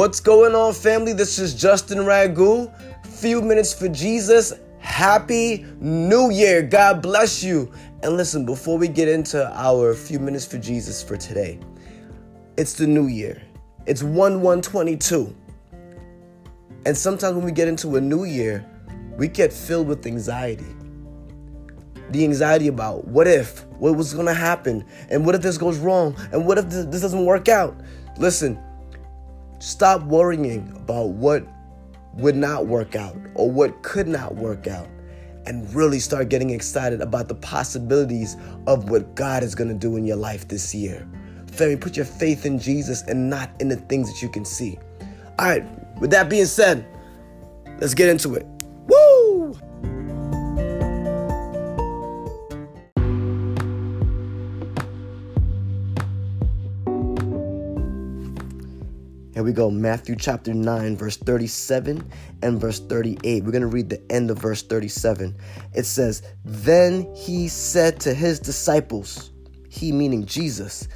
What's going on, family? This is Justin Ragu. Few minutes for Jesus. Happy New Year. God bless you. And listen, before we get into our few minutes for Jesus for today, it's the new year. It's 1 1 22. And sometimes when we get into a new year, we get filled with anxiety. The anxiety about what if, what was gonna happen, and what if this goes wrong, and what if this doesn't work out. Listen, stop worrying about what would not work out or what could not work out and really start getting excited about the possibilities of what God is going to do in your life this year. Family, put your faith in Jesus and not in the things that you can see. All right, with that being said, let's get into it. Here we go. Matthew chapter 9, verse 37 and verse 38. We're going to read the end of verse 37. It says, Then he said to his disciples, he meaning Jesus,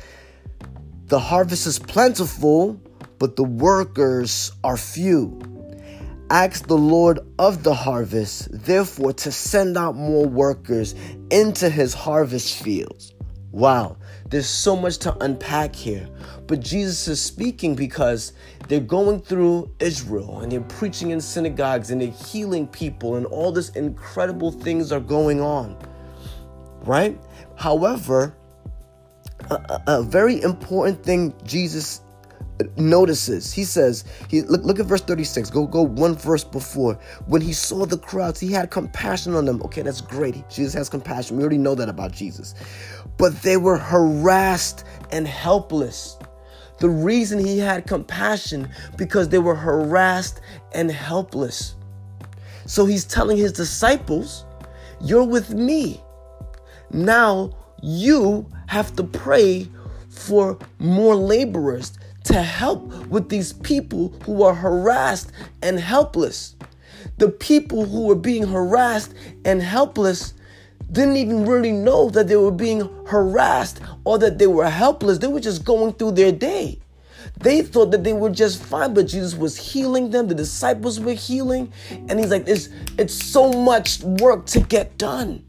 the harvest is plentiful, but the workers are few. Ask the Lord of the harvest, therefore, to send out more workers into his harvest fields. Wow, there's so much to unpack here. But Jesus is speaking because they're going through Israel and they're preaching in synagogues and they're healing people and all this incredible things are going on. Right? However, a, a very important thing Jesus notices. He says, he look, look at verse 36. Go go one verse before. When he saw the crowds, he had compassion on them. Okay, that's great. Jesus has compassion. We already know that about Jesus. But they were harassed and helpless. The reason he had compassion because they were harassed and helpless. So he's telling his disciples, "You're with me." Now you have to pray for more laborers to help with these people who are harassed and helpless. The people who were being harassed and helpless didn't even really know that they were being harassed or that they were helpless. They were just going through their day. They thought that they were just fine, but Jesus was healing them. The disciples were healing. And he's like, it's, it's so much work to get done.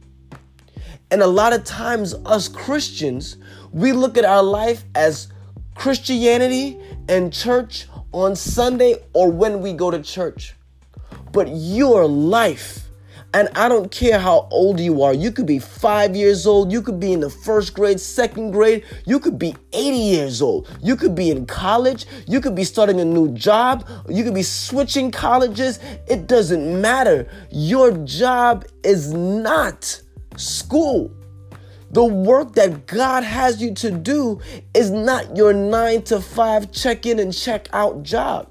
And a lot of times, us Christians, we look at our life as Christianity and church on Sunday or when we go to church. But your life, and I don't care how old you are, you could be five years old, you could be in the first grade, second grade, you could be 80 years old, you could be in college, you could be starting a new job, you could be switching colleges. It doesn't matter. Your job is not school. The work that God has you to do is not your nine to five check in and check out job.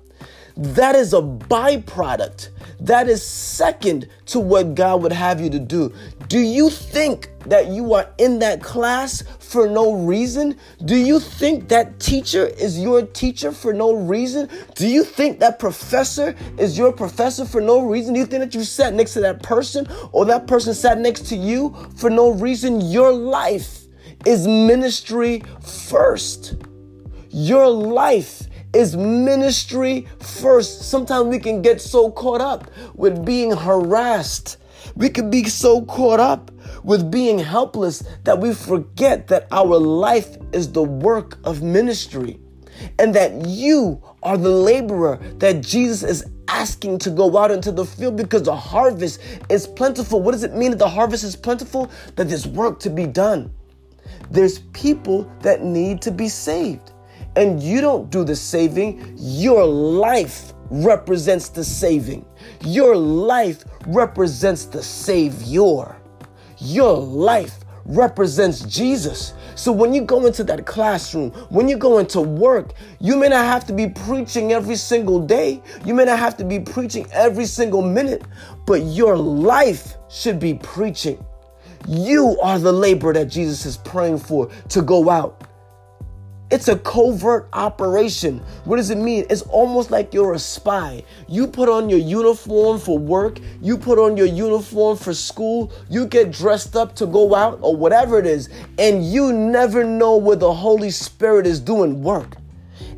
That is a byproduct. That is second to what God would have you to do. Do you think that you are in that class for no reason? Do you think that teacher is your teacher for no reason? Do you think that professor is your professor for no reason? Do you think that you sat next to that person or that person sat next to you for no reason? Your life is ministry first. Your life is ministry first. Sometimes we can get so caught up with being harassed. We can be so caught up with being helpless that we forget that our life is the work of ministry and that you are the laborer that Jesus is asking to go out into the field because the harvest is plentiful. What does it mean that the harvest is plentiful? That there's work to be done. There's people that need to be saved and you don't do the saving, your life represents the saving. Your life represents the Savior. Your life represents Jesus. So when you go into that classroom, when you go into work, you may not have to be preaching every single day. You may not have to be preaching every single minute, but your life should be preaching. You are the labor that Jesus is praying for to go out. It's a covert operation. What does it mean? It's almost like you're a spy. You put on your uniform for work, you put on your uniform for school, you get dressed up to go out or whatever it is, and you never know where the Holy Spirit is doing work.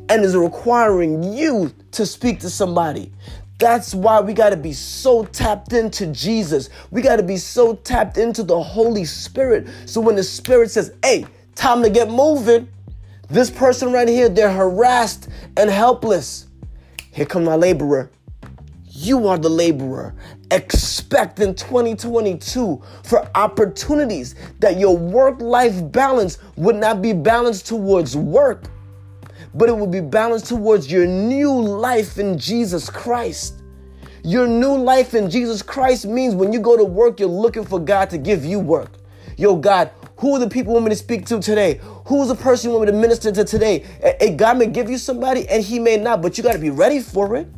and is requiring you to speak to somebody. That's why we got to be so tapped into Jesus. We got to be so tapped into the Holy Spirit. So when the Spirit says, hey, time to get moving, this person right here, they're harassed and helpless. Here come my laborer. You are the laborer. Expect in 2022 for opportunities that your work life balance would not be balanced towards work, but it will be balanced towards your new life in Jesus Christ. Your new life in Jesus Christ means when you go to work, you're looking for God to give you work. Yo, God, who are the people you want me to speak to today? Who's the person you want me to minister to today? A God may give you somebody and he may not, but you got to be ready for it.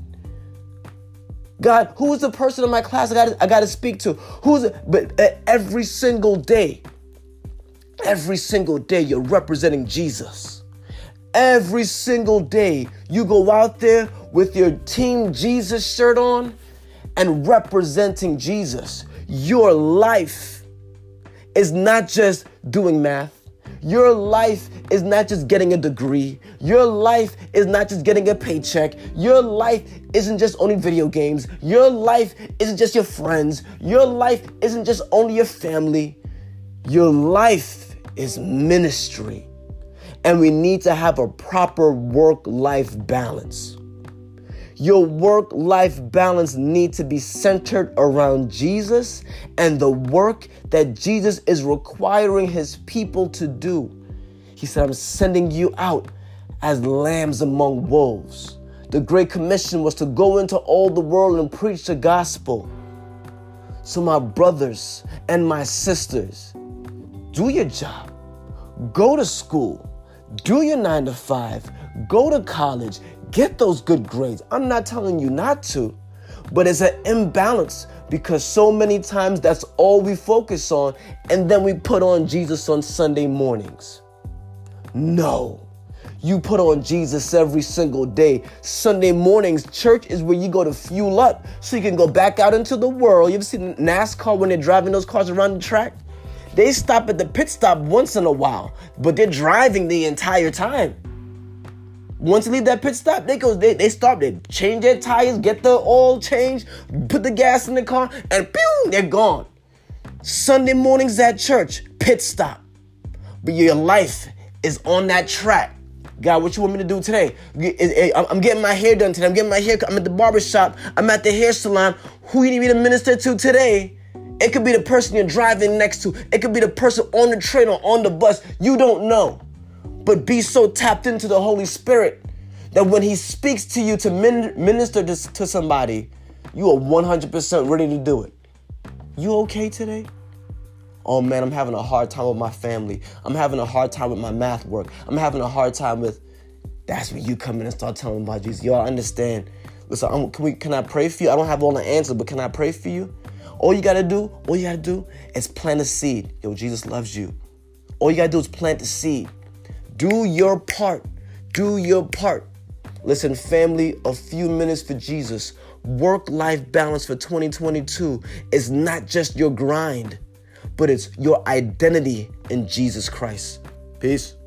God, who is the person in my class I got I got to speak to? Who's? But uh, every single day, every single day, you're representing Jesus. Every single day, you go out there with your Team Jesus shirt on and representing Jesus. Your life is not just doing math. Your life is not just getting a degree. Your life is not just getting a paycheck. Your life isn't just only video games. Your life isn't just your friends. Your life isn't just only your family. Your life is ministry. And we need to have a proper work life balance. Your work life balance needs to be centered around Jesus and the work that Jesus is requiring his people to do. He said, I'm sending you out as lambs among wolves. The Great Commission was to go into all the world and preach the gospel. So, my brothers and my sisters, do your job, go to school, do your nine to five, go to college, Get those good grades. I'm not telling you not to, but it's an imbalance because so many times that's all we focus on, and then we put on Jesus on Sunday mornings. No. You put on Jesus every single day. Sunday mornings, church is where you go to fuel up so you can go back out into the world. You ever seen NASCAR when they're driving those cars around the track? They stop at the pit stop once in a while, but they're driving the entire time. Once you leave that pit stop, they go they, they stop, they change their tires, get the oil changed, put the gas in the car, and pew, they're gone. Sunday mornings at church, pit stop. But your life is on that track. God, what you want me to do today? I'm getting my hair done today. I'm getting my hair. I'm at the barber shop. I'm at the hair salon. Who you need me to minister to today? It could be the person you're driving next to. It could be the person on the train or on the bus. You don't know but be so tapped into the Holy Spirit that when He speaks to you to minister to somebody, you are 100% ready to do it. You okay today? Oh man, I'm having a hard time with my family. I'm having a hard time with my math work. I'm having a hard time with. That's when you come in and start telling about Jesus. Y'all understand? Listen, I'm, can we? Can I pray for you? I don't have all the answers, but can I pray for you? All you gotta do, all you gotta do is plant a seed. Yo, Jesus loves you. All you gotta do is plant the seed. Do your part. Do your part. Listen, family, a few minutes for Jesus. Work life balance for 2022 is not just your grind, but it's your identity in Jesus Christ. Peace.